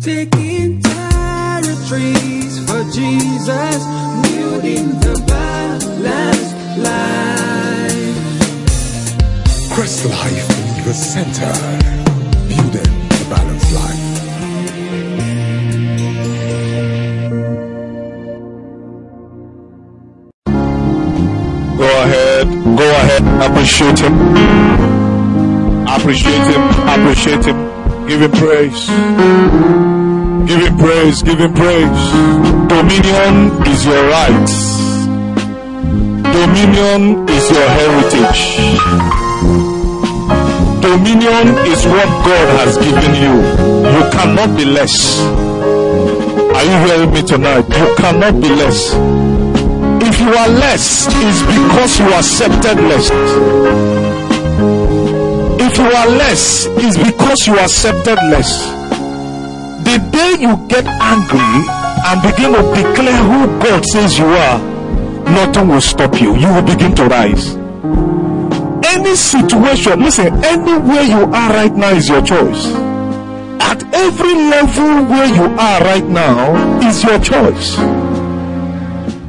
Taking territories for Jesus, building the balanced life. Christ life in the center. Building the balanced life. Go ahead, go ahead, appreciate him. Appreciate him, appreciate him. Give him praise. Give him praise, give him praise. Dominion is your right. Dominion is your heritage. Dominion is what God has given you. You cannot be less. Are you hearing me tonight? You cannot be less. If you are less, it's because you accepted less. If you are less, it's because you accepted less. The day you get angry and begin to declare who God says you are, nothing will stop you. You will begin to rise. Any situation, listen, anywhere you are right now is your choice. At every level where you are right now is your choice.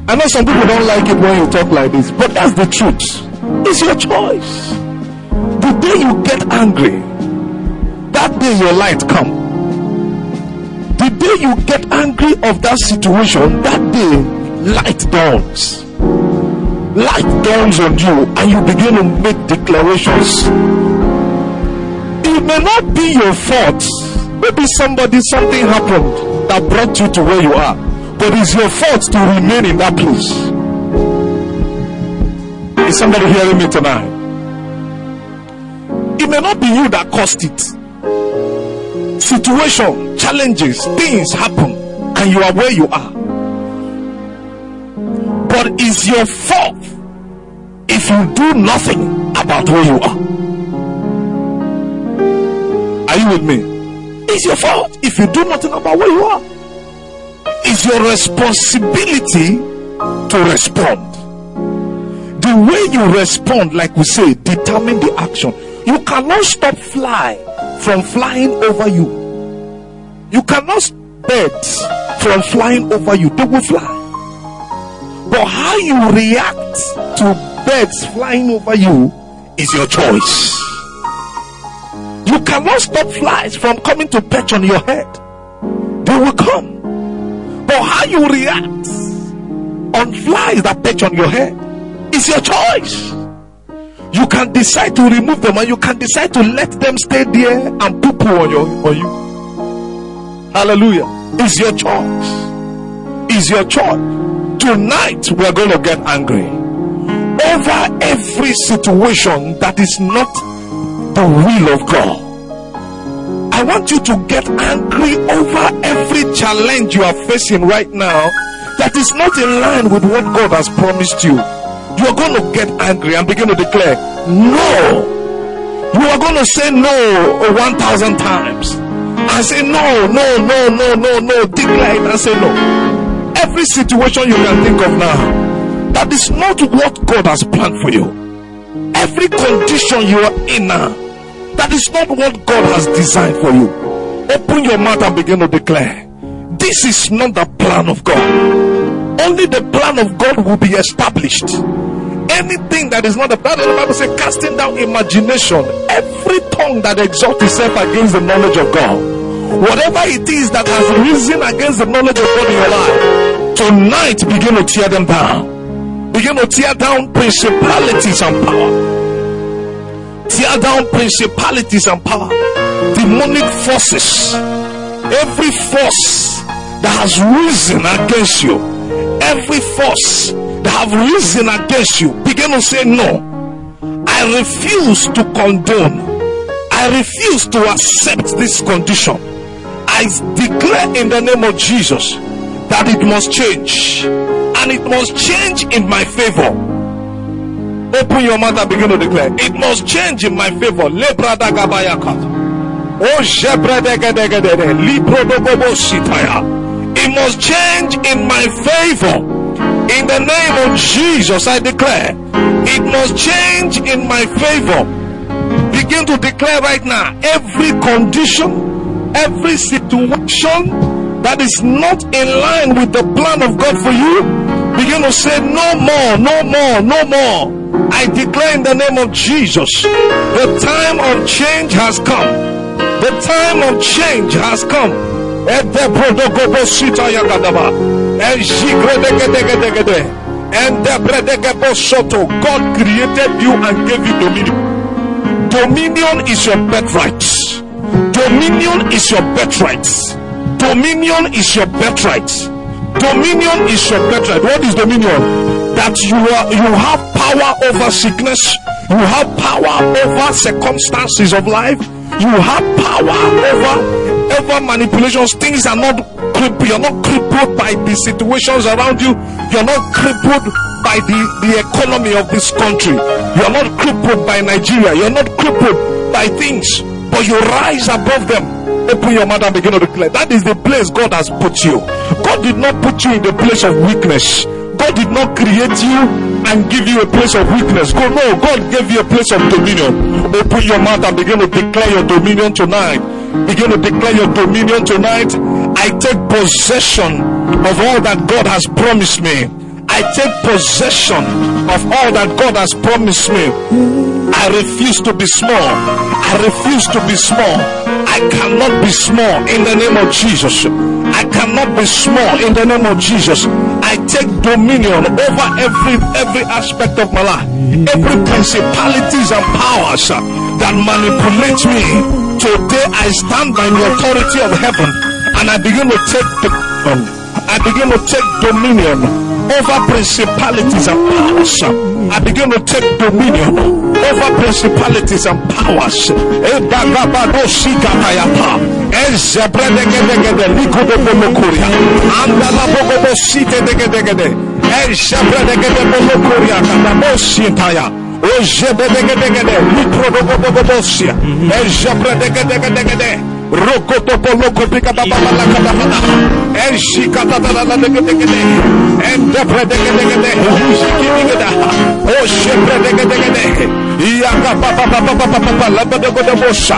I know some people don't like it when you talk like this, but that's the truth. It's your choice. Day you get angry, that day your light come. The day you get angry of that situation, that day light dawns. Light dawns on you and you begin to make declarations. It may not be your fault. Maybe somebody, something happened that brought you to where you are but it's your fault to remain in that place. Is somebody hearing me tonight? May not be you that caused it. Situation, challenges, things happen, and you are where you are. But it's your fault if you do nothing about where you are. Are you with me? It's your fault if you do nothing about where you are it's your responsibility to respond. The way you respond, like we say, determine the action. You cannot stop fly from flying over you. You cannot stop birds from flying over you. They will fly. But how you react to birds flying over you is your choice. You cannot stop flies from coming to perch on your head. They will come. But how you react on flies that perch on your head is your choice. You can decide to remove them and you can decide to let them stay there and poo poo on, on you. Hallelujah. It's your choice. It's your choice. Tonight we are going to get angry over every situation that is not the will of God. I want you to get angry over every challenge you are facing right now that is not in line with what God has promised you. You are going to get angry and begin to declare, No. You are going to say no 1,000 times. I say, No, no, no, no, no, no. Declare it and say no. Every situation you can think of now, that is not what God has planned for you. Every condition you are in now, that is not what God has designed for you. Open your mouth and begin to declare. This is not the plan of God. Only the plan of God will be established. Anything that is not the plan of the Bible says, casting down imagination, every tongue that exalts itself against the knowledge of God, whatever it is that has risen against the knowledge of God in your life, tonight begin to tear them down. Begin to tear down principalities and power tear down principalities and power, demonic forces, every force that has risen against you, every force that have risen against you, begin to say no. I refuse to condone. I refuse to accept this condition. I declare in the name of Jesus that it must change, and it must change in my favor. Open your mouth and begin to declare. It must change in my favor. It must change in my favor. In the name of Jesus, I declare. It must change in my favor. Begin to declare right now every condition, every situation that is not in line with the plan of God for you. Begin to say, No more, no more, no more. I declare in the name of Jesus, the time of change has come. The time of change has come Ete prodoko sita yagadaba. And the God created you and gave you dominion. Dominion is your birthright. Dominion is your birthright. Dominion is your birthright. Dominion is your birthright. What is dominion? That you are you have power over sickness, you have power over circumstances of life, you have power over whatever manipulations, things are not crippled. You're not crippled by the situations around you. You're not crippled by the, the economy of this country. You're not crippled by Nigeria. You're not crippled by things. But you rise above them. Open your mouth and begin to declare. That is the place God has put you. God did not put you in the place of weakness. God did not create you and give you a place of weakness. God, no, God gave you a place of dominion. Open your mouth and begin to declare your dominion tonight. Begin to declare your dominion tonight. I take possession of all that God has promised me. I take possession of all that God has promised me. I refuse to be small. I refuse to be small. I cannot be small in the name of Jesus. I cannot be small in the name of Jesus. I take dominion over every every aspect of my life, every principalities and powers that manipulate me. Today I stand by the authority of heaven and I begin to take the, I begin to take dominion over principalities and powers. I begin to take dominion over principalities and powers. Ojebedegedegede, mikrodogodogodosia, ejebedegedegedegede, Rokotopoloko Picatapala Catapala, and Shikatana Negade, and Depredegade, Shikimigada, O Shepredegade, Yakapa Papa Papa Papa Labadagodabosha.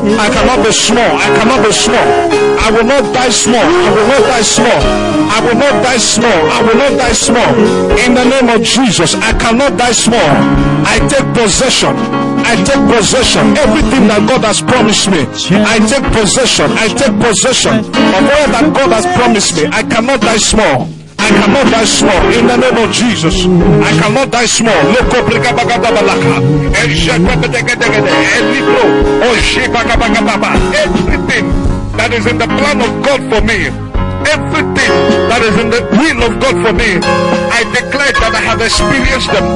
I cannot be small. I cannot be small. I will not die small. I will not die small. I will not die small. I will not die small. In the name of Jesus, I cannot die small. I take possession. I take possession. Everything that God has promised me, I take possession. I take possession of all that God has promised me. I cannot die small. I cannot die small in the name of Jesus. I cannot die small. Loko brika baga baba laka. Eshe pepe dege dege de. Elibro. Oshe baga baga baba. Everything that is in the plan of God for me. Everything that is in the will of God for me. I declare that I have experienced them.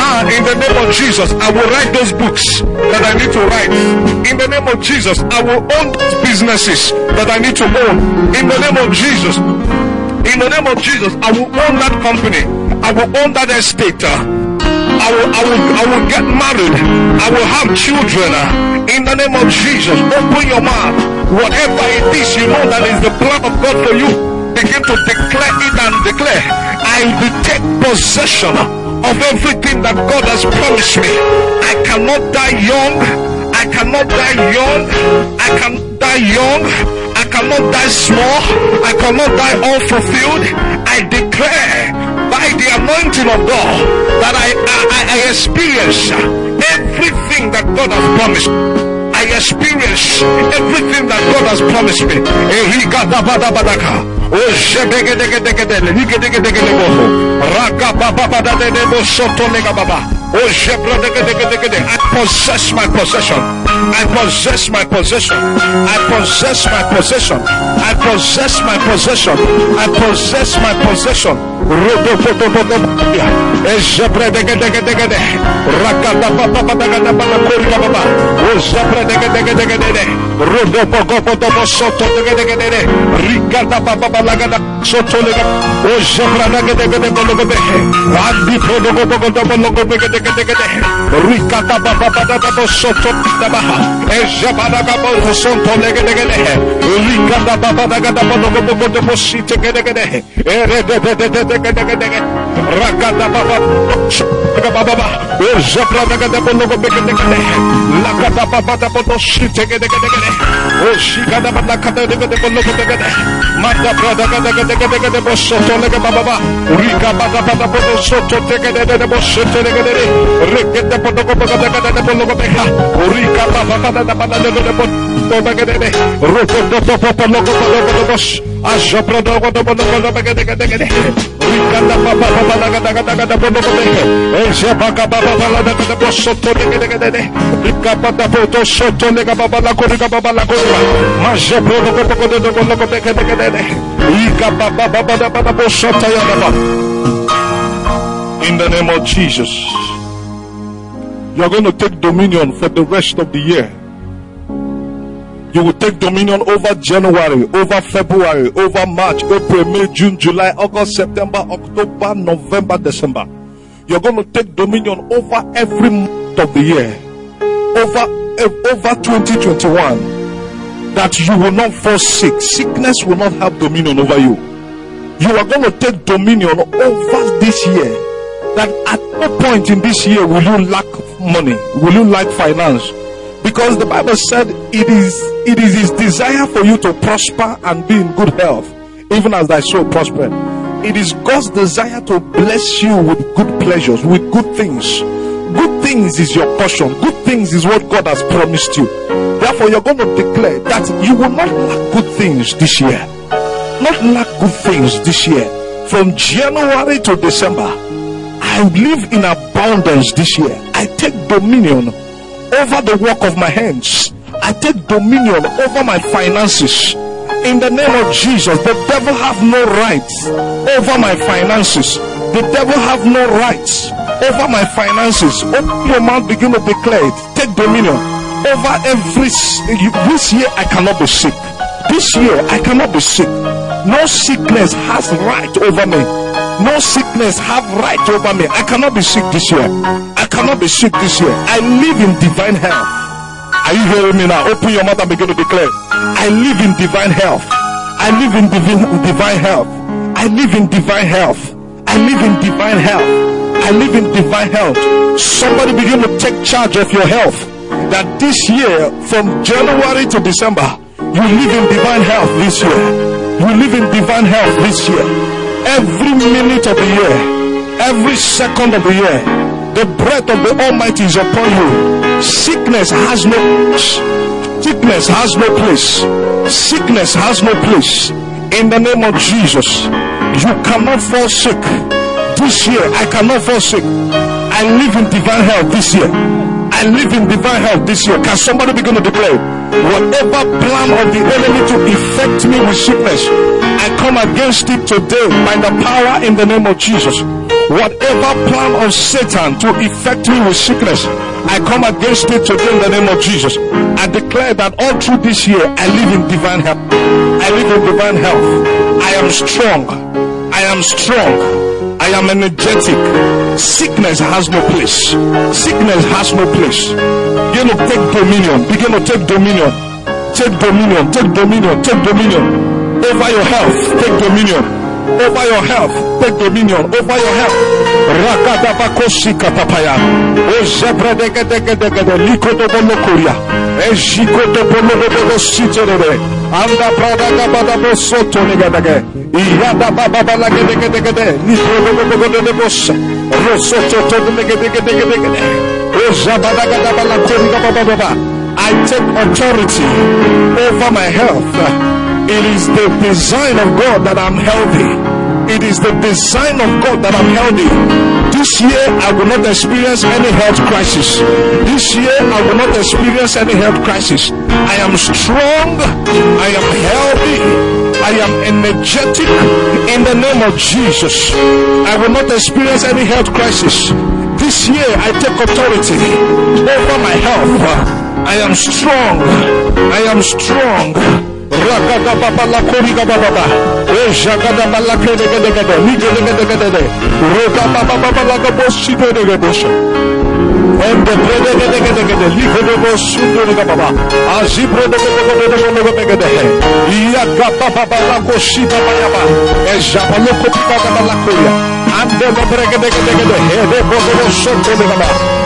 Ah, in the name of Jesus, I will write those books that I need to write. In the name of Jesus, I will own businesses that I need to own. In the name of Jesus, in the name of Jesus, I will own that company. I will own that estate. I will, I will, I will get married. I will have children. In the name of Jesus, open your mouth. Whatever it is, you know that is the plan of God for you. Begin to declare it and declare. I will take possession of everything that God has promised me. I cannot die young. I cannot die young. I can die young. I cannot die small. I cannot die unfulfilled. I declare by the anointing of God that I, I, I experience everything that God has promised. I experience everything that God has promised me. Erikadabadabadaka. Oshebegedegedegede. Ligedegedegedeboho. Oh. I possess my possession. I possess my possession. I possess my possession. I possess my possession. I possess my possession. Oh. Oh, gede gede gede bo soto lege baba baba. Rika baba baba bo soto te Rekete. Rika baba baba baba lege gede potoko gede gede. Roko to to to potoko potoko bos. Asha potoko to potoko gede gede gede. Rika baba baba baba gede gede gede potoko peha. Esha baba baba baba gede gede bos soto gede gede gede. Rika baba poto soto lega baba la korika baba la korika. Masha potoko potoko potoko gede In the name of Jesus. You're going to take dominion for the rest of the year. You will take dominion over January, over February, over March, April, May, June, July, August, September, October, November, December. You're going to take dominion over every month of the year, over eh, over 2021. That you will not fall sick. Sickness will not have dominion over you. You are going to take dominion over this year that at no point in this year will you lack money, will you lack finance. Because the Bible said it is it is his desire for you to prosper and be in good health, even as thy soul prosper. It is God's desire to bless you with good pleasures, with good things. Good things is your portion. Good things is what God has promised you. Therefore, you're going to declare that you will not lack good things this year. Not lack good things this year. From January to December, I live in abundance this year. I take dominion over the work of my hands. I take dominion over my finances. In the name of Jesus, the devil have no rights over my finances. The devil have no rights over my finances. Open your mouth, begin to declare it. Take dominion over every. This year I cannot be sick. This year I cannot be sick. No sickness has right over me. No sickness have right over me. I cannot be sick this year. I cannot be sick this year. I live in divine health. Are you hearing me now? Open your mouth and begin to declare. I live in divine health. I live in divine, divine health. I live in divine health. I live in divine health. I live in divine health. Somebody begin to take charge of your health. That this year, from January to December, you live in divine health this year. You live in divine health this year every minute of the year, every second of the year, the breath of the Almighty is upon you. Sickness has no. Sickness has no place. Sickness has no place. In the name of Jesus, you cannot fall sick. This year, I cannot fall sick. I live in divine health this year. I live in divine health this year. Can somebody begin to declare? Whatever plan of the enemy to affect me with sickness, I come against it today by the power in the name of Jesus. Whatever plan of Satan to affect me with sickness, I come against it today in the name of Jesus. I declare that all through this year, I live in divine health. I live in divine health. I am strong. I am strong. I am energetic. Sickness has no place. Sickness has no place. Begin to take dominion. Begin to take dominion. Take dominion. Take dominion. Take dominion. Over your health. Take dominion. Over your health. Take dominion. Over your health. Rakadabakosi kapapaya. O zebra dege dege dege de liko do bolo kuria. E jiko do bolo do bolo siterere. Anda prada gabada bo soto nege dege. Iyada baba bala gede gede gede. Liko do bolo gede de bossa. Rosoto to nege dege dege dege de. O zabada gada bala kuri gaba baba. I take authority over my health. It is the design of God that I'm healthy. It is the design of God that I'm healthy. This year, I will not experience any health crisis. This year, I will not experience any health crisis. I am strong. I am healthy. I am energetic in the name of Jesus. I will not experience any health crisis. This year, I take authority over my health. I am strong. I am strong. Ragada baba la koriga baba ba. Eja gada bala kede kede kede. Nige kede kede kede. Roga baba baba la ga boshi kede kede boshi. Ende kede kede kede kede. Lige de boshi kede kede baba. Aji kede kede kede kede kede kede kede. Iya gada baba la boshi baba ya ba. Eja bala koriga baba la koria. Ande kede kede kede kede. Hede boshi kede kede baba.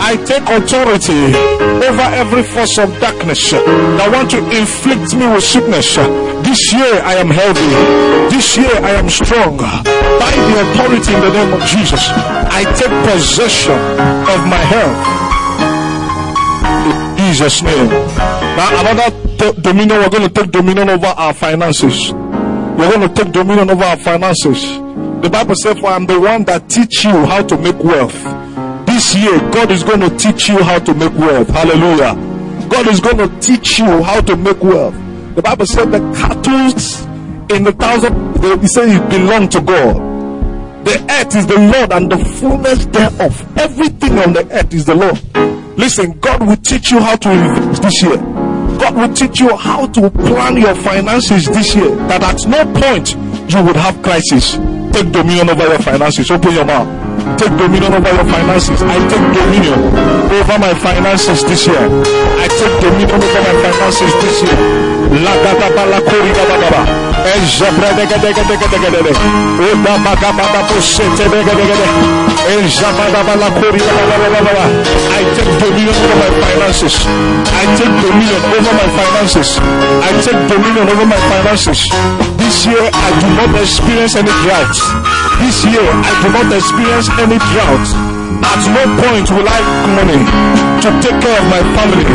I take authority over every force of darkness that want to inflict me with sickness. This year I am healthy. This year I am strong. By the authority in the name of Jesus, I take possession of my health. In Jesus' name. Now another t- dominion, we're going to take dominion over our finances. We're going to take dominion over our finances. The Bible says, For I'm the one that teach you how to make wealth. This year, God is going to teach you how to make wealth. Hallelujah. God is going to teach you how to make wealth. The Bible said the cattle in the thousand, they- he said it belong to God. The earth is the Lord and the fullness thereof. Everything on the earth is the Lord. Listen, God will teach you how to invest this year. God will teach you how to plan your finances this year. That at no point you would have crisis. Take dominion over your finances. Open your mouth. Take dominion over your finances. I take dominion over my finances this year. I take dominion over my finances this year. Lagada I take dominion over my finances. I take dominion over my finances. I take dominion over my finances. This year I do not experience any drought. This year I do not experience any drought. At no point will I lack money to take care of my family.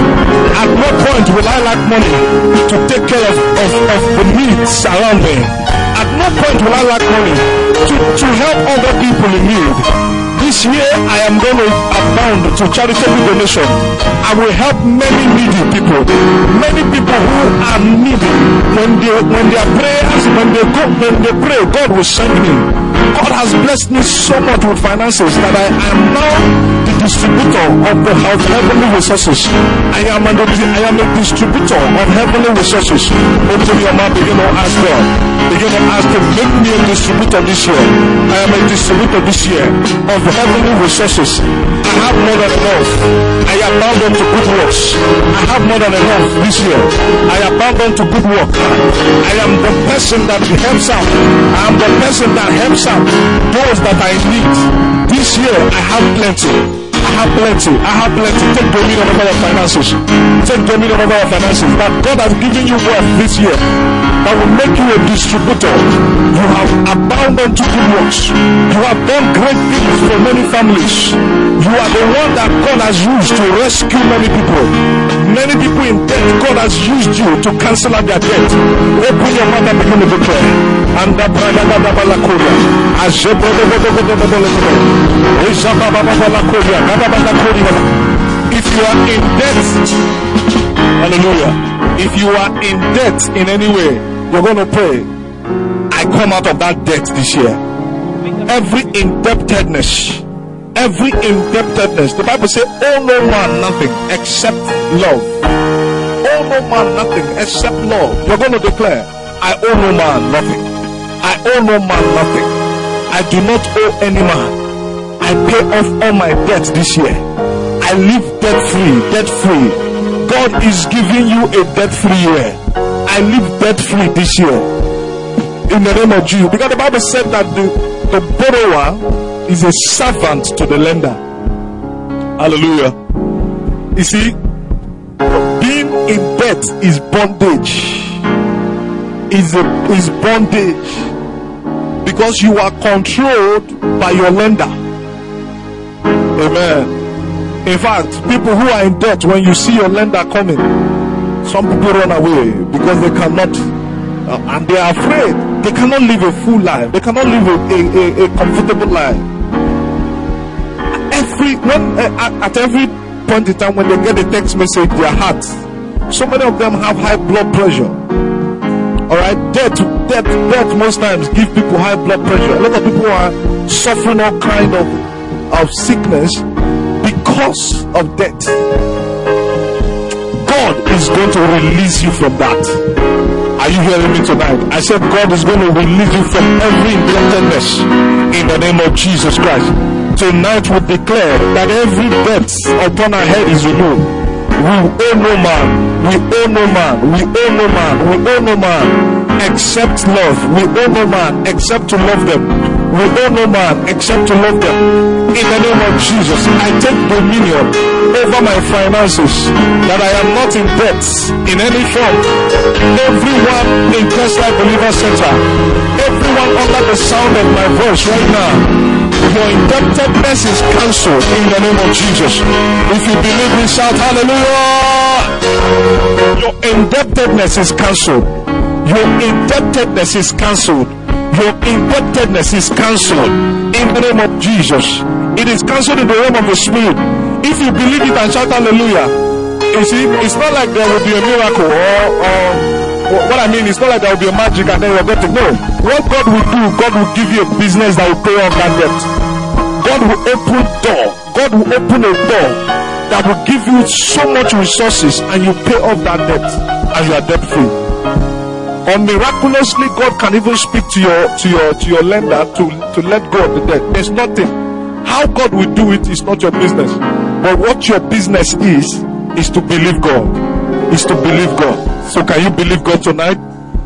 At no point will I lack money to take care of, of, of the needs around me. At no point will I lack money to, to help other people in need. This year I am going to abound to charitable donation. I will help many needy people. Many people who are needy. When they when their prayers, when they go, when they pray, God will send me. God has blessed me so much with finances that I am now the distributor of the of heavenly resources. I am a, I am a distributor of heavenly resources. Open your mouth, begin to ask God. Begin to ask Him, make me a distributor this year. I am a distributor this year of heavenly resources. I have more than enough. I abound to good works. I have more than enough this year. I abound to good work. I am the person that helps out. I am the person that helps those that I need. This year I have plenty. I have plenty. I have plenty. Take dominion over your finances. Take dominion over your finances. That God has given you wealth this year that will make you a distributor. You have abounded to good works. You have done great things for many families. You are the one that God has used to rescue many people. Many people in debt, God has used you to cancel out their debt. Open your mouth and begin to declare. And the brother da da balakoria. Azebo if you are in debt, hallelujah. If you are in debt in any way, you're going to pray. I come out of that debt this year. Every indebtedness, every indebtedness. The Bible says, "Oh no man nothing except love. Oh no man nothing except love. You're going to declare, I owe no man nothing. I owe no man nothing. I do not owe any man. I pay off all my debts this year. I live debt free, debt free. God is giving you a debt free year. I live debt free this year in the name of Jesus. Because the Bible said that the, the borrower is a servant to the lender. Hallelujah. You see, being in debt is bondage. Is a is bondage because you are controlled by your lender. Amen. In fact, people who are in debt, when you see your lender coming, some people run away because they cannot, uh, and they are afraid. They cannot live a full life. They cannot live a, a, a, a comfortable life. Every when uh, at, at every point in time when they get a text message, their heart. So many of them have high blood pressure. All right, death, death, death most times give people high blood pressure. A lot of people are suffering all kind of of sickness because of death. God is going to release you from that. Are you hearing me tonight? I said God is going to release you from every indebtedness in the name of Jesus Christ. Tonight we declare that every debt upon our head is removed. We owe no man. We owe no man. We owe no man. We owe no man except love. We owe no man except to love them. We owe no man except to love them. In the name of Jesus, I take dominion over my finances that I am not in debt in any form. Everyone in Christ Life Believer Center, everyone under the sound of my voice right now, your indebtedness is cancelled in the name of Jesus. If you believe me, shout hallelujah. Your indebtedness is cancelled. Your indebtedness is cancelled. Your indebtedness is cancelled in the name of Jesus. It is cancelled in the realm of the spirit. If you believe it and shout hallelujah, you see, it's not like there will be a miracle or, or what I mean, it's not like there will be a magic and then you're going to know. What God will do, God will give you a business that will pay off that debt. God will open door. God will open a door that will give you so much resources and you pay off that debt and you are debt free. Or miraculously, God can even speak to your to your to your lender to, to let go of the debt. There's nothing. How God will do it is not your business. But what your business is, is to believe God. Is to believe God. So can you believe God tonight?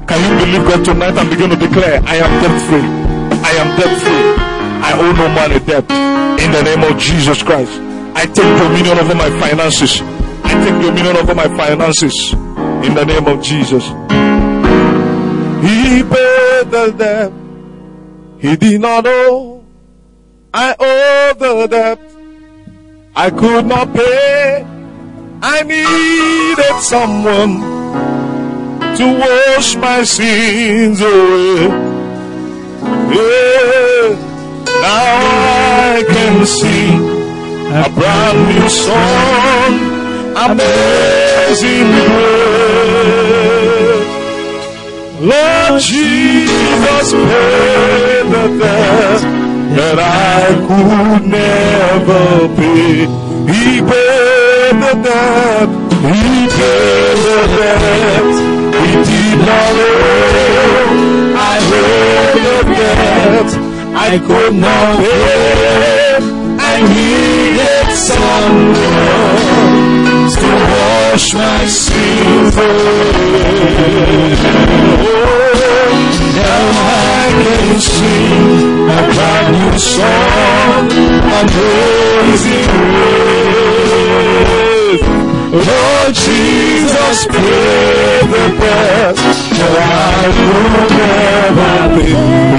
Can you believe God tonight and begin to declare, I am debt free. I am debt free. I owe no man a debt. In the name of Jesus Christ. I take dominion over my finances. I take dominion over my finances. In the name of Jesus. He paid the debt. He did not owe. I owe the debt. I could not pay. I needed someone to wash my sins away. Yeah. Now I can sing a brand new song, amazing grace. Lord Jesus paid the debt that I could never pay. He paid the debt. He paid the debt. He did not owe. I owe the debt. I could not pay. I needed someone to wash my sins away. Oh, now I can sing a brand new song, amazing grace. Lord Jesus, pay the debt that I could never.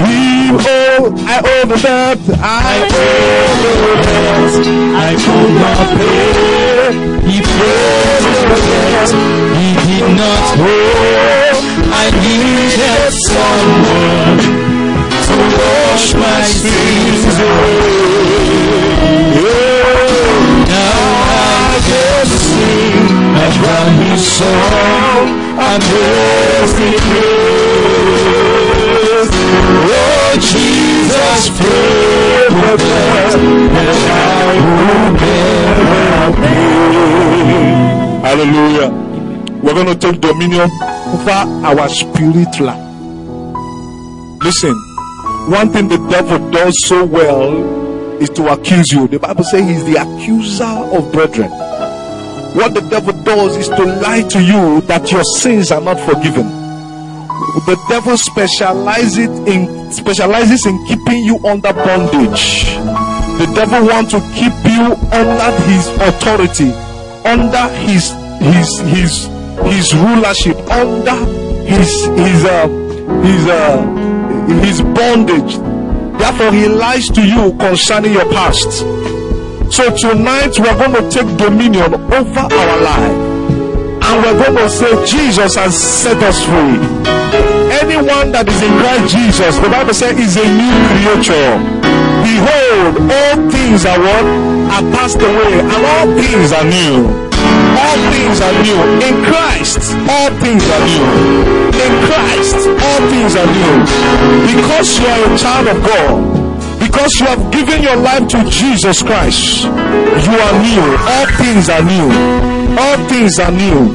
You owe, I owe the debt, I owe the debt, I could not pay. He I needed someone to wash my sins away. Now I can sing a brand new song, amazing grace. Lord Jesus, pay Hallelujah. We're going to take dominion over our spirit life. Listen, one thing the devil does so well is to accuse you. The Bible says he's the accuser of brethren. What the devil does is to lie to you that your sins are not forgiven. The devil specializes in specializes in keeping you under bondage. The devil wants to keep you under his authority, under his his his his rulership, under his his uh, his uh, his bondage. Therefore, he lies to you concerning your past. So tonight we are going to take dominion over our life, and we're going to say Jesus has set us free. Anyone that is in Christ Jesus, the Bible says, is a new creature. Behold, all things are what are passed away, and all things are new. All things are new. In Christ, all things are new. In Christ, all things are new. Because you are a child of God, because you have given your life to Jesus Christ, you are new. All things are new. All things are new.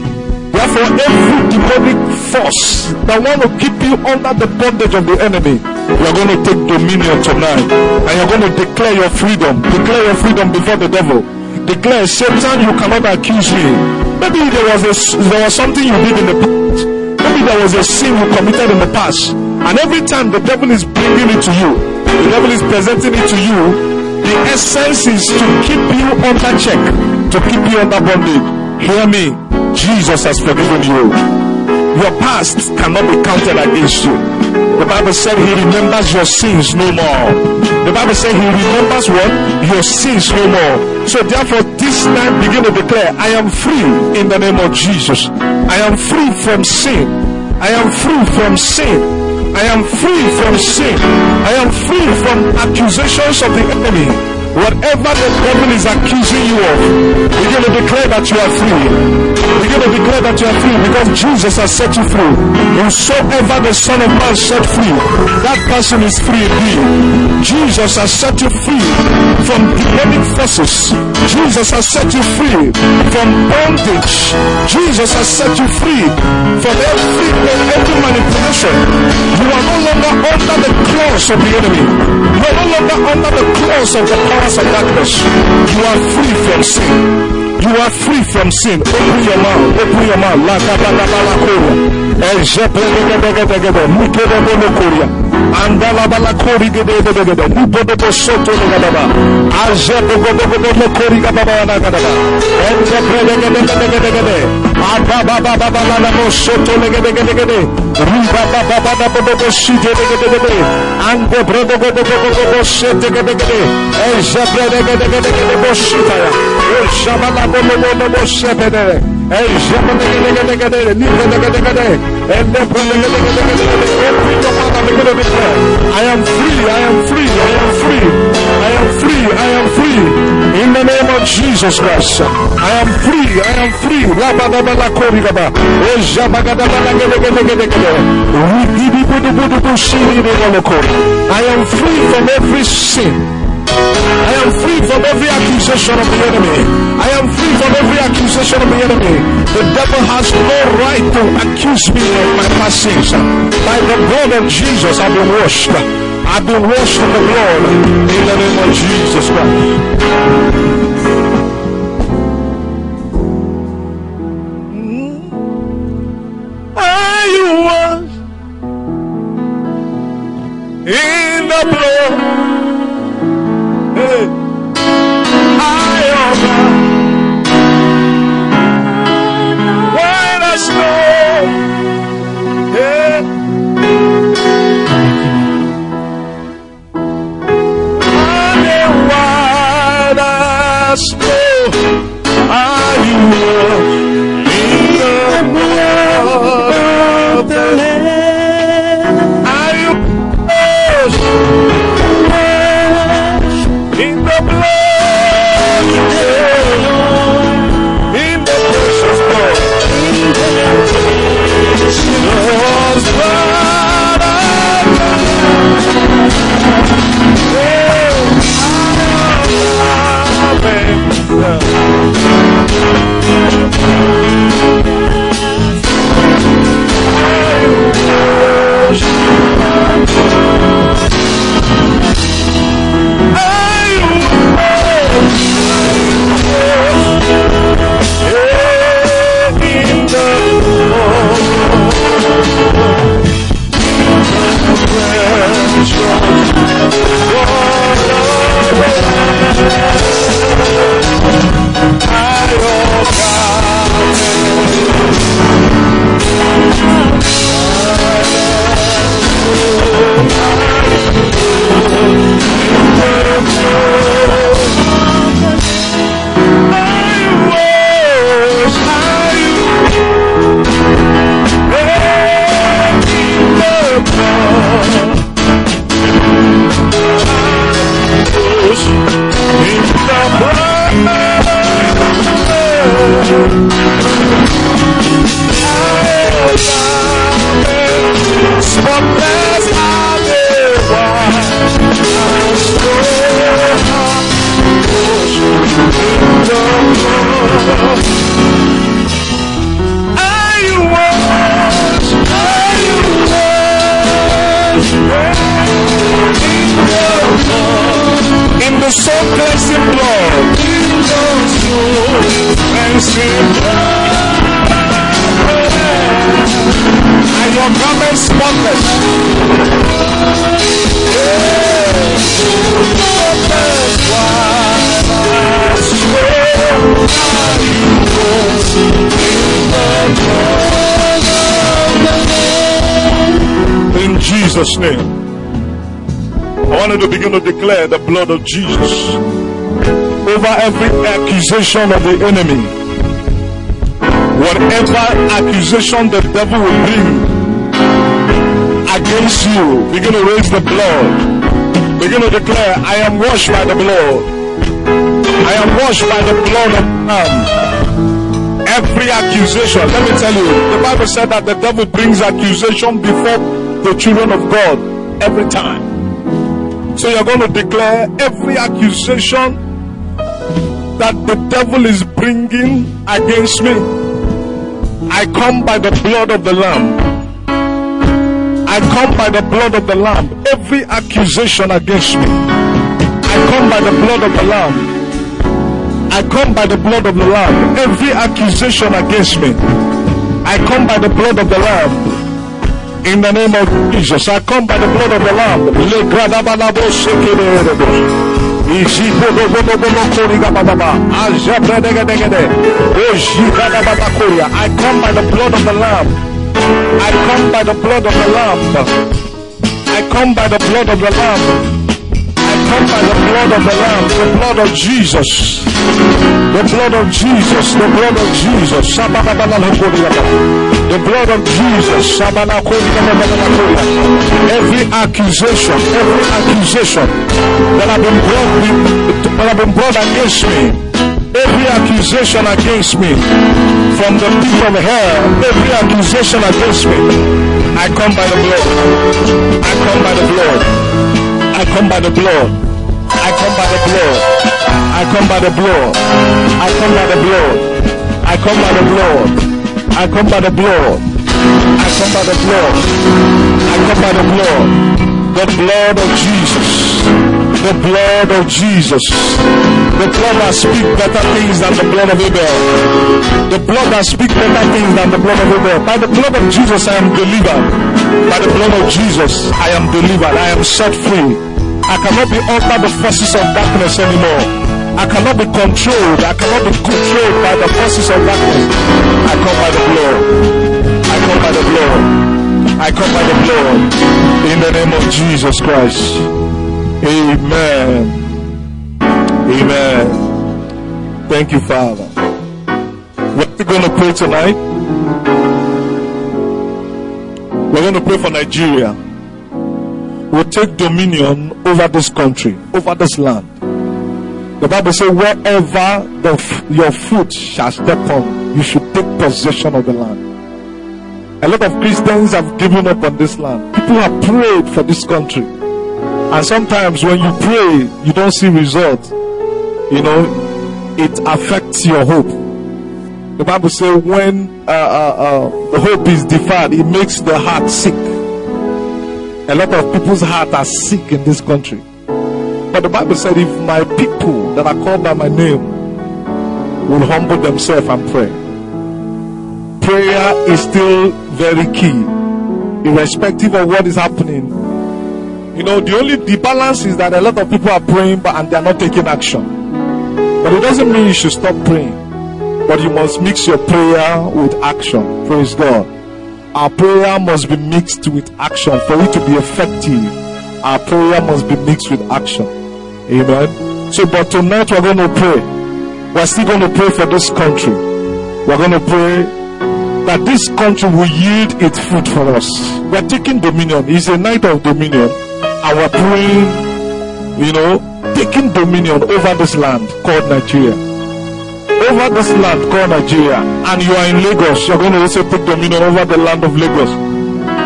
Therefore, every demonic force that want to keep you under the bondage of the enemy, you are going to take dominion tonight, and you're going to declare your freedom. Declare your freedom before the devil. Declare, Satan, you cannot accuse me. Maybe there was a, there was something you did in the past. Maybe there was a sin you committed in the past, and every time the devil is bringing it to you, the devil is presenting it to you. The essence is to keep you under check, to keep you under bondage. Hear me. Jesus has forgiven you. Your past cannot be counted against you. The Bible said he remembers your sins no more. The Bible said he remembers what? Your sins no more. So therefore this night begin to declare, I am free in the name of Jesus. I am free from sin. I am free from sin. I am free from sin. I am free from accusations of the enemy. Whatever the devil is accusing you of, begin to declare that you are free. Begin to declare that you are free because Jesus has set you free. Whosoever the Son of Man set free, that person is free indeed. Jesus has set you free from demonic forces. Jesus has set you free from bondage. Jesus has set you free from every, every manipulation. You are no longer under the claws of the enemy. You are no longer under the claws of the powers of darkness. You are free from sin. You are free from sin. Open your mouth. Open your mouth. Soto kori. Aba ba ba ba ba soto ba ba ba gede gede. Ande. I am free. I am free. I am free. I am free. I am free. In the name of Jesus Christ. I am free. I am free. I am free from every sin. I am free from every accusation of the enemy. I am free from every accusation of the enemy. The devil has no right to accuse me of my past sins. By the blood of Jesus, I've been washed. I've been washed in the blood in the name of Jesus Christ. As snow. Are you in the blood of the Lamb? Are you washed in the blood, in the precious blood, Yours blood Jesus' name. I wanted to begin to declare the blood of Jesus over every accusation of the enemy. Whatever accusation the devil will bring against you, begin to raise the blood. Begin to declare, I am washed by the blood. I am washed by the blood of Lamb. Every accusation, let me tell you, the Bible said that the devil brings accusation before the children of God every time. So you're going to declare every accusation that the devil is bringing against me. I come by the blood of the Lamb. I come by the blood of the Lamb. Every accusation against me. I come by the blood of the Lamb. I come by the blood of the Lamb. Every accusation against me. I come by the blood of the Lamb. In the name of Jesus, I come by the blood of the Lamb. I come by the blood of the Lamb. I come by the blood of the Lamb. I come by the blood of the Lamb. Come by the blood of the Lamb, the blood of Jesus. The blood of Jesus, the blood of Jesus. The blood of Jesus. Every accusation, every accusation that have been brought that have been brought against me, every accusation against me from the pit of hell, every accusation against me, I come by the blood. I come by the blood. I come by the blood. I come by the blood. I come by the blood. I come by the blood. I come by the blood. I come by the blood. I come by the blood. I come by the blood. The blood of Jesus. The blood of Jesus. The blood that speaks better things than the blood of Abel. The blood that speaks better things than the blood of Abel. By the blood of Jesus, I am delivered. By the blood of Jesus, I am delivered. I am set free. I cannot be under the forces of darkness anymore. I cannot be controlled. I cannot be controlled by the forces of darkness. I come by the blood. I come by the blood. I come by the blood. In the name of Jesus Christ. Amen. Amen. Thank you, Father. What we're going to pray tonight? We're going to pray for Nigeria. We'll take dominion over this country, over this land. The Bible says, wherever the, your foot shall step on, you should take possession of the land. A lot of Christians have given up on this land. People have prayed for this country. And sometimes when you pray, you don't see results. You know, it affects your hope. The Bible says when uh, uh, uh, the hope is deferred, it makes the heart sick. A lot of people's hearts are sick in this country. But the Bible said, if my people that are called by my name will humble themselves and pray, prayer is still very key, irrespective of what is happening. You know, the only the balance is that a lot of people are praying, but and they are not taking action. But it doesn't mean you should stop praying. But you must mix your prayer with action. Praise God. Our prayer must be mixed with action. For it to be effective, our prayer must be mixed with action. Amen. So, but tonight we're going to pray. We're still going to pray for this country. We're going to pray that this country will yield its fruit for us. We're taking dominion. It's a night of dominion. And we're praying, you know, taking dominion over this land called Nigeria. Over this land called Nigeria. And you are in Lagos. You're going to also take dominion over the land of Lagos.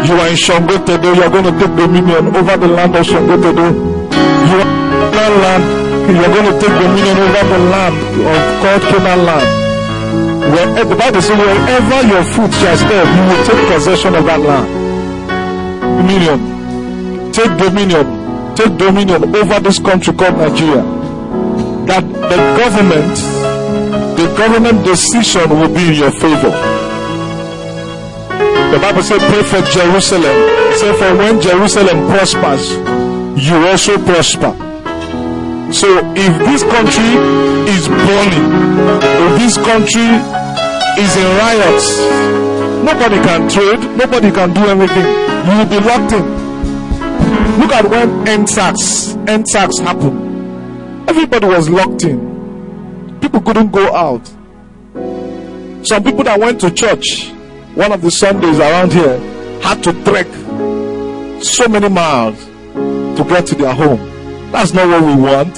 You are in Sangotedo. You are going to take dominion over the land of Sangotedo. You are in land. You are going to take dominion over the land of God Canaan land. Where, the Bible says, wherever your foot shall step, you will take possession of that land. Dominion. Take dominion. Take dominion over this country called Nigeria. That the government, the government decision will be in your favor. The Bible says, pray for Jerusalem. Say, for when Jerusalem prospers, you also prosper. So if this country is burning, if this country is in riots, nobody can trade, nobody can do anything. You will be locked in. Look at when EndSARS, EndSARS happened. Everybody was locked in. People couldn't go out. Some people that went to church, one of the Sundays around here had to trek so many miles to get to their home. That's not what we want.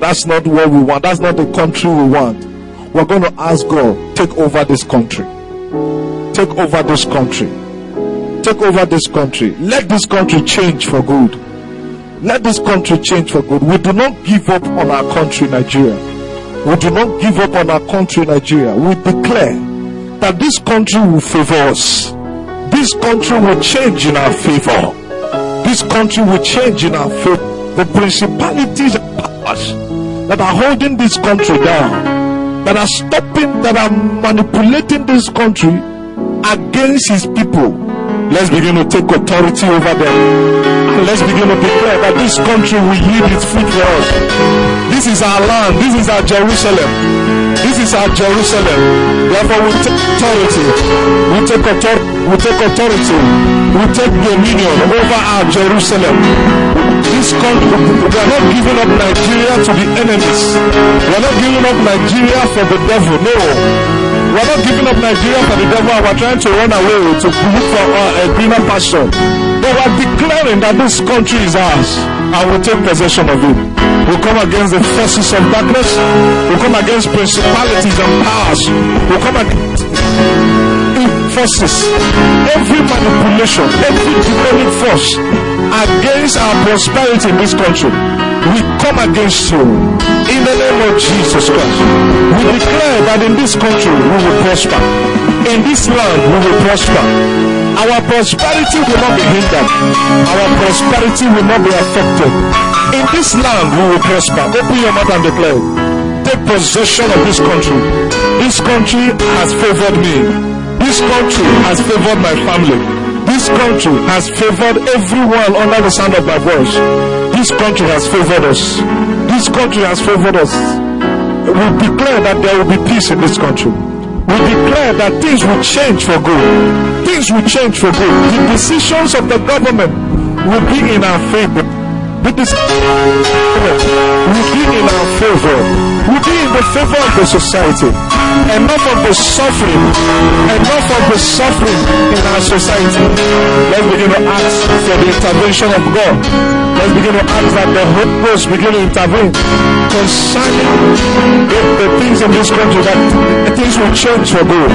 That's not what we want. That's not the country we want. We're going to ask God, take over this country. Take over this country. Take over this country. Let this country change for good. Let this country change for good. We do not give up on our country, Nigeria. We do not give up on our country, Nigeria. We declare that this country will favor us. This country will change in our favor. This country will change in our favor. The principalities and powers that are holding this country down, that are stopping, that are manipulating this country against his people. Let's begin to take authority over them. And let's begin to declare that this country will yield its fruit for us. This is our land. This is our Jerusalem. This is our Jerusalem. Therefore, we take authority. We take authority. We take authority. We take dominion over our Jerusalem. This country, we are not giving up Nigeria to the enemies. We are not giving up Nigeria for the devil. No. We are not giving up Nigeria for the devil. We are trying to run away to look for uh, a greener pasture. But we are declaring that this country is ours and we take possession of it. We come against the forces of darkness. We come against principalities and powers. We come against forces. Every manipulation, every demonic force against our prosperity in this country. We come against you in the name of Jesus Christ. We declare that in this country we will prosper in this land we will prosper. Our prosperity will not be hindered. Our prosperity will not be affected. In this land we will prosper. Open your mouth and declare. Take possession of this country. This country has favored me. This country has favored my family. This country has favored everyone under the sound of my voice. This country has favored us. This country has favored us. We declare that there will be peace in this country we declare that things will change for good. Things will change for good. The decisions of the government will be in our favor. The decisions will be in our favor. Will be in the favor of the society enough of the suffering, enough of the suffering in our society. Let's begin to ask for the intervention of God. Let's begin to ask that the Holy Ghost begin to intervene concerning the, the things in this country that the things will change for good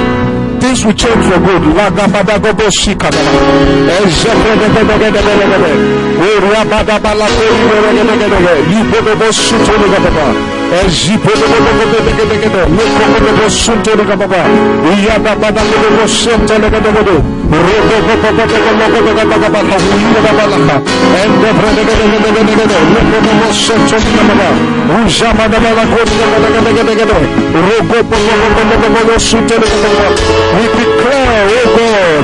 things will change for good. Lagabadagobo shikaba. Ezebedebedebedebedebe. We declare, oh God,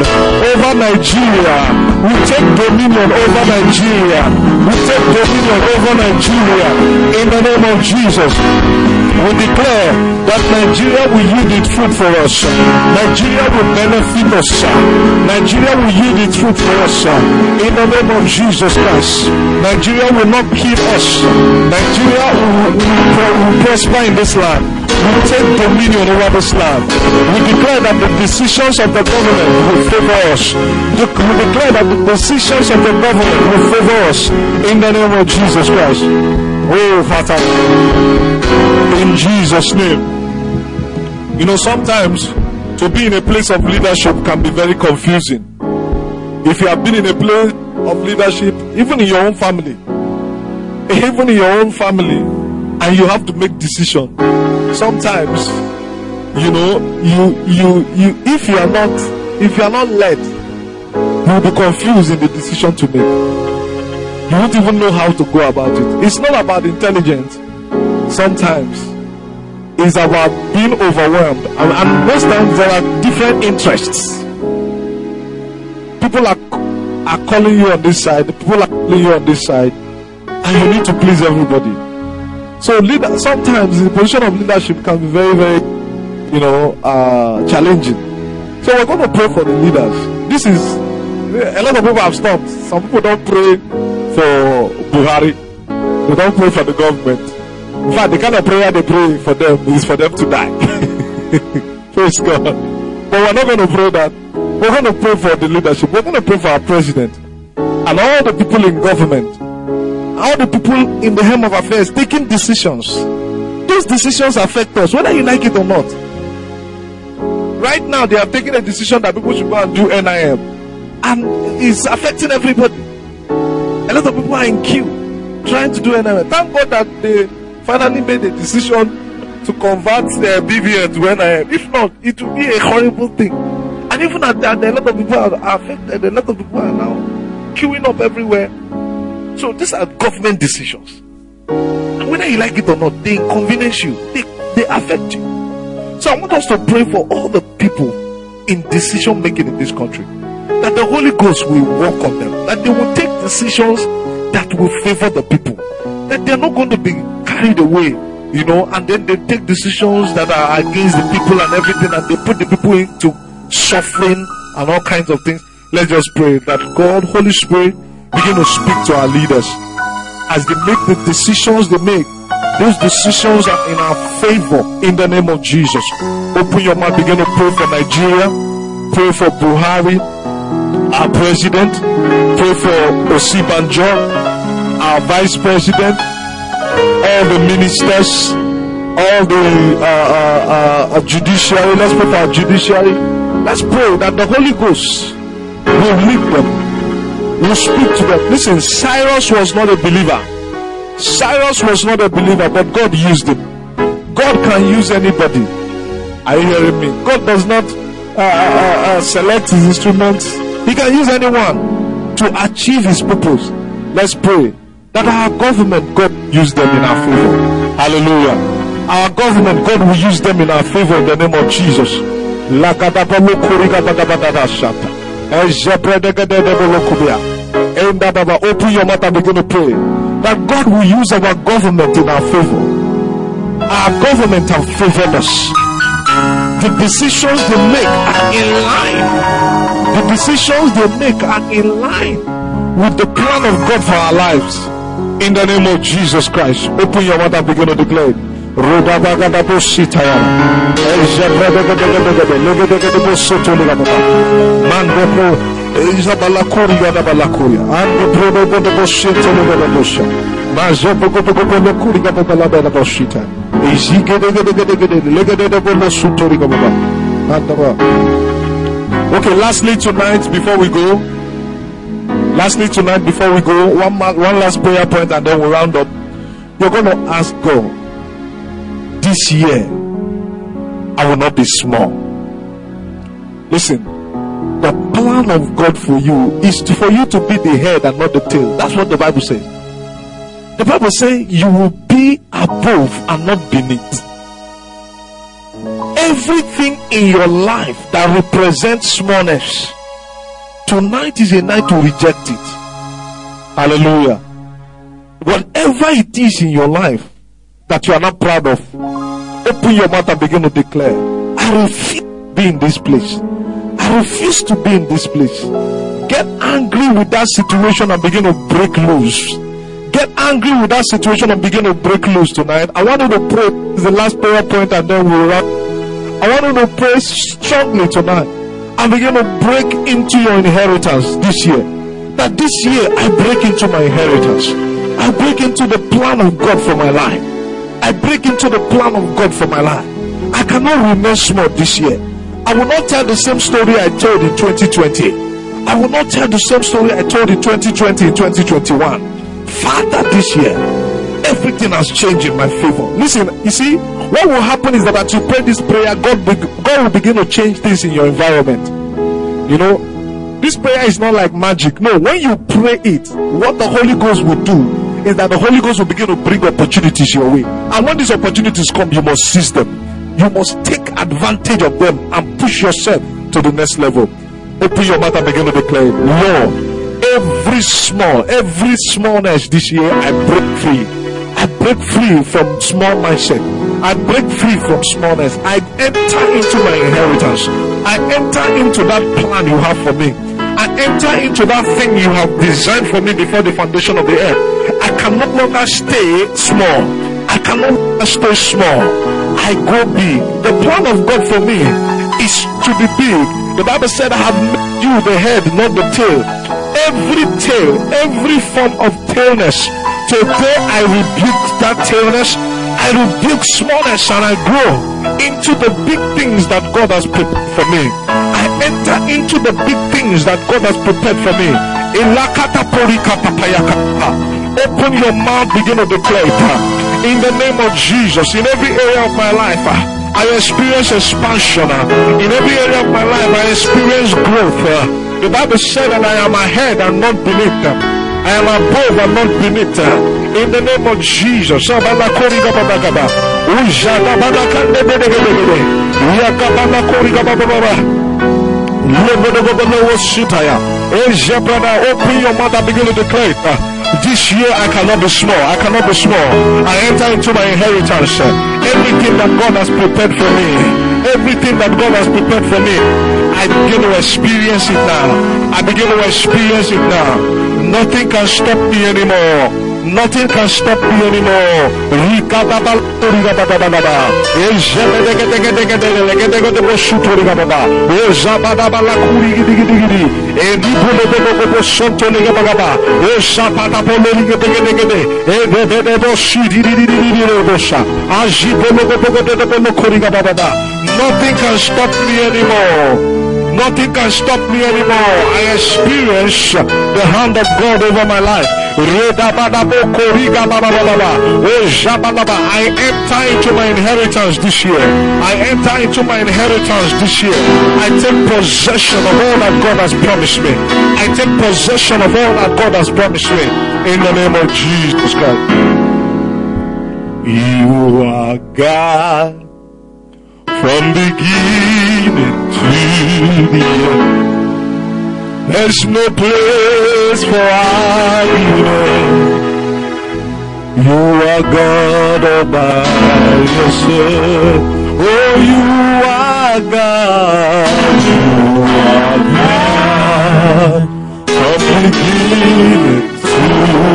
over Nigeria. We take dominion over Nigeria. We take dominion over Nigeria in the name of Jesus. We declare that Nigeria will yield its fruit for us. Nigeria will benefit us. Nigeria will yield its fruit for us. In the name of Jesus Christ. Nigeria will not kill us. Nigeria will, will, will prosper in this land. We take dominion over this land. We declare that the decisions of the government will favor us. We declare that the decisions of the government will favor us in the name of Jesus Christ. Oh, Father. In Jesus' name. You know, sometimes to be in a place of leadership can be very confusing. If you have been in a place of leadership, even in your own family, even in your own family, and you have to make decisions, sometimes, you know, you, you, you, if you are not, if you are not led, you will be confused in the decision to make. You won't even know how to go about it. It's not about intelligence. Sometimes it's about being overwhelmed. And, and most times there are different interests. People are, are calling you on this side, people are calling you on this side, and you need to please everybody. So leader, sometimes the position of leadership can be very, very, you know, uh, challenging. So we're going to pray for the leaders. This is a lot of people have stopped. Some people don't pray for Buhari. They don't pray for the government. In fact, the kind of prayer they pray for them is for them to die. Praise God. But we're not going to pray that. We're going to pray for the leadership. We're going to pray for our president and all the people in government, all the people in the helm of affairs taking decisions. Those decisions affect us, whether you like it or not. Right now, they have taken a decision that people should go and do NIN, and it's affecting everybody. A lot of people are in queue trying to do NIN. Thank God that they finally made a decision to convert their BVN to NIN. If not, it would be a horrible thing. And even at that, a lot of people are affected. A lot of people are now queuing up everywhere. So these are government decisions. And whether you like it or not, they inconvenience you. They, they affect you. So I want us to pray for all the people in decision making in this country. That the Holy Ghost will work on them. That they will take decisions that will favor the people. That they're not going to be carried away, you know, and then they take decisions that are against the people and everything, and they put the people into suffering and all kinds of things. Let's just pray that God, Holy Spirit, begin to speak to our leaders as they make the decisions they make. Those decisions are in our favor in the name of Jesus. Open your mouth, begin to pray for Nigeria, pray for Buhari, our president, pray for Osinbajo, our vice president, all the ministers, all the uh, uh, uh, judiciary. Let's pray for our judiciary. Let's pray that the Holy Ghost will lead them, will speak to them. Listen, Cyrus was not a believer. Cyrus was not a believer, but God used him. God can use anybody. Are you hearing me? God does not uh, uh, uh, select his instruments. He can use anyone to achieve his purpose. Let's pray that our government, God use them in our favor. Hallelujah. Our government, God will use them in our favor in the name of Jesus. Open your mouth and begin to pray that God will use our government in our favor. Our government have favored us. The decisions they make are in line. The decisions they make are in line with the plan of God for our lives. In the name of Jesus Christ, open your mouth and begin to declare. Izigedegedegedegede. Andaba. Okay, lastly tonight, before we go, lastly tonight, before we go, one, one last prayer point and then we'll round up. You're going to ask God, this year, I will not be small. Listen, the plan of God for you is to, for you to be the head and not the tail. That's what the Bible says. The Bible says you will be above and not beneath. Everything in your life that represents smallness, tonight is a night to reject it. Hallelujah. Whatever it is in your life that you are not proud of, open your mouth and begin to declare, I refuse to be in this place. I refuse to be in this place. Get angry with that situation and begin to break loose. Get angry with that situation and begin to break loose tonight. I want you to pray. This is the last prayer point and then we'll wrap. I want you to pray strongly tonight and begin to break into your inheritance this year. That this year I break into my inheritance. I break into the plan of God for my life. I break into the plan of God for my life. I cannot remain small this year. I will not tell the same story I told in 2020. I will not tell the same story I told in 2020 and 2021. Father, this year, everything has changed in my favor. Listen, you see, what will happen is that as you pray this prayer, God, God will begin to change things in your environment. You know, this prayer is not like magic. No, when you pray it, what the Holy Ghost will do is that the Holy Ghost will begin to bring opportunities your way. And when these opportunities come, you must seize them. You must take advantage of them and push yourself to the next level. Open your mouth and begin to declare, Lord, every small, every smallness this year, I break free. I break free from small mindset. I break free from smallness. I enter into my inheritance. I enter into that plan you have for me. I enter into that thing you have designed for me before the foundation of the earth. I can no longer stay small. I cannot stay small. I go big. The plan of God for me is to be big. The Bible said, I have made you the head, not the tail. Every tail, every form of tailness. Today I rebuke that tailness. I rebuke smallness and I grow into the big things that God has prepared for me. I enter into the big things that God has prepared for me. Open your mouth, begin to declare it. In the name of Jesus, in every area of my life, I experience expansion. In every area of my life, I experience growth. The Bible said that I am ahead and not beneath. I am above and not beneath. In the name of Jesus. Open your mouth and begin to declare. This year I cannot be small. I cannot be small. I enter into my inheritance. Everything that God has prepared for me, everything that God has prepared for me, I begin to experience it now. I begin to experience it now. Nothing can stop me anymore. Nothing can stop me anymore. Nothing can stop me anymore. Nothing can stop me anymore. I experience the hand of God over my life. I enter into my inheritance this year. I enter into my inheritance this year. I take possession of all that God has promised me. I take possession of all that God has promised me. In the name of Jesus Christ. You are God from the beginning to the end. There's no place for argument. You are God all by yourself. Oh, you are God. You are God from beginning to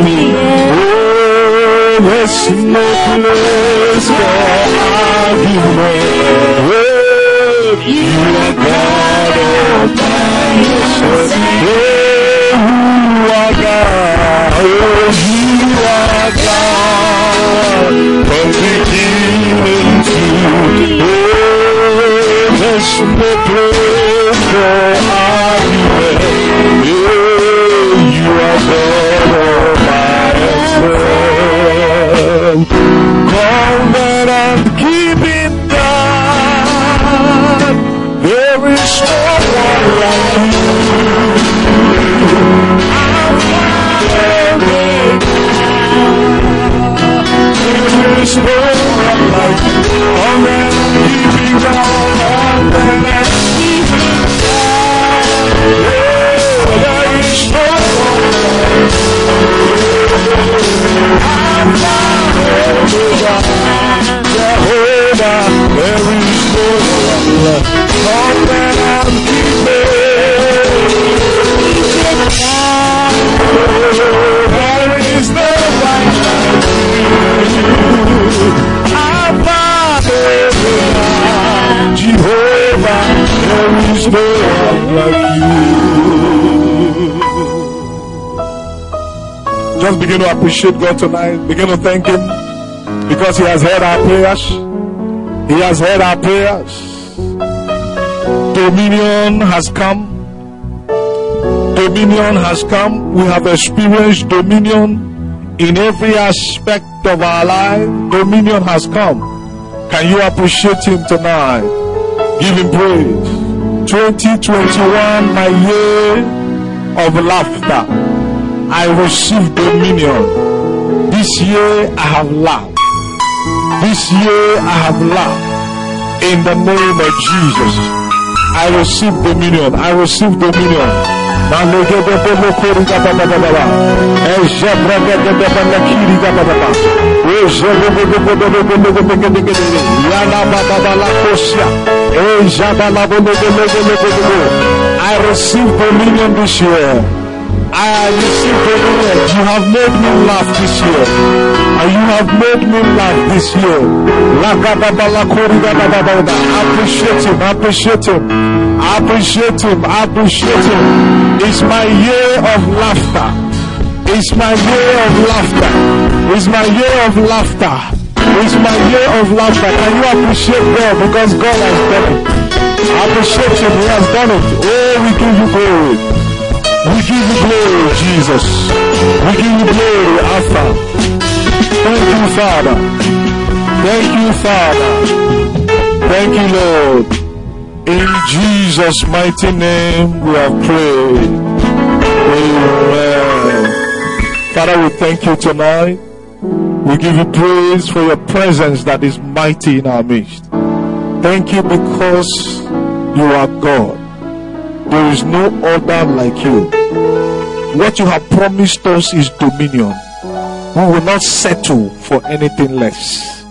the end. Oh, there's no place for argument. You are God all by yourself. Oh, you are God. Oh, you are God from beginning to end. Just begin to appreciate God tonight. Begin to thank Him because He has heard our prayers. He has heard our prayers. Dominion has come. Dominion has come. We have experienced dominion in every aspect of our life. Dominion has come. Can you appreciate Him tonight? Give Him praise. 2021, my year of laughter. I receive dominion. This year I have laughed. This year I have laughed. In the name of Jesus. I receive dominion. I receive dominion. I receive dominion this year. I receive dominion. You have made me laugh this year. And you have made me laugh this year. Appreciate him. Appreciate him. Appreciate him. I appreciate him. It's my year of laughter. It's my year of laughter. It's my year of laughter. It's my year of laughter. Can you appreciate God because God has done it? Appreciate him. He has done it. Oh, we give you glory. We give you glory, Jesus. We give you glory, Alpha. Thank you, Father. Thank you, Father. Thank you, Lord. In Jesus' mighty name we have prayed. Amen. Father, we thank you tonight. We give you praise for your presence that is mighty in our midst. Thank you because you are God. There is no other like you. What you have promised us is dominion. We will not settle for anything less.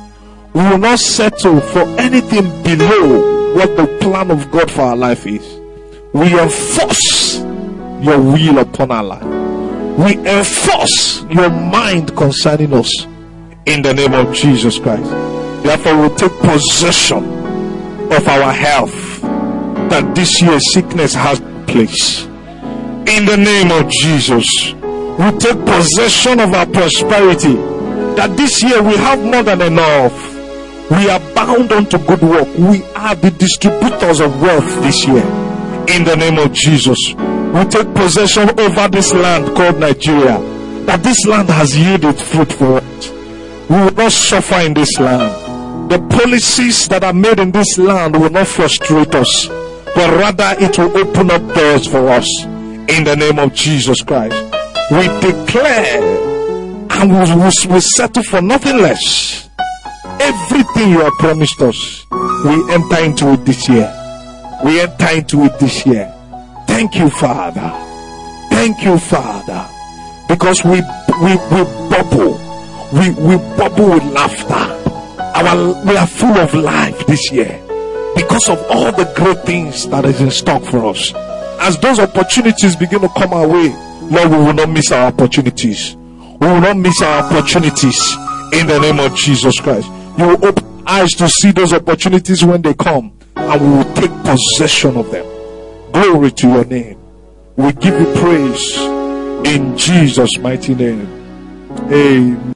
We will not settle for anything below what the plan of God for our life is. We enforce your will upon our life. We enforce your mind concerning us in the name of Jesus Christ. Therefore, we take possession of our health that this year sickness has place. In the name of Jesus, we take possession of our prosperity that this year we have more than enough. We are bound unto good work. We are the distributors of wealth this year. In the name of Jesus, we take possession over this land called Nigeria. That this land has yielded fruit for us. We will not suffer in this land. The policies that are made in this land will not frustrate us, but rather it will open up doors for us. In the name of Jesus Christ, we declare and we will settle for nothing less. Everything you have promised us, we enter into it this year. We enter into it this year. Thank you, Father. Thank you, Father. Because we we, we bubble. We we bubble with laughter. Our we are full of life this year. Because of all the great things that is in stock for us. As those opportunities begin to come our way, Lord, we will not miss our opportunities. We will not miss our opportunities in the name of Jesus Christ. You will open eyes to see those opportunities when they come, and we will take possession of them. Glory to your name. We give you praise in Jesus' mighty name. Amen.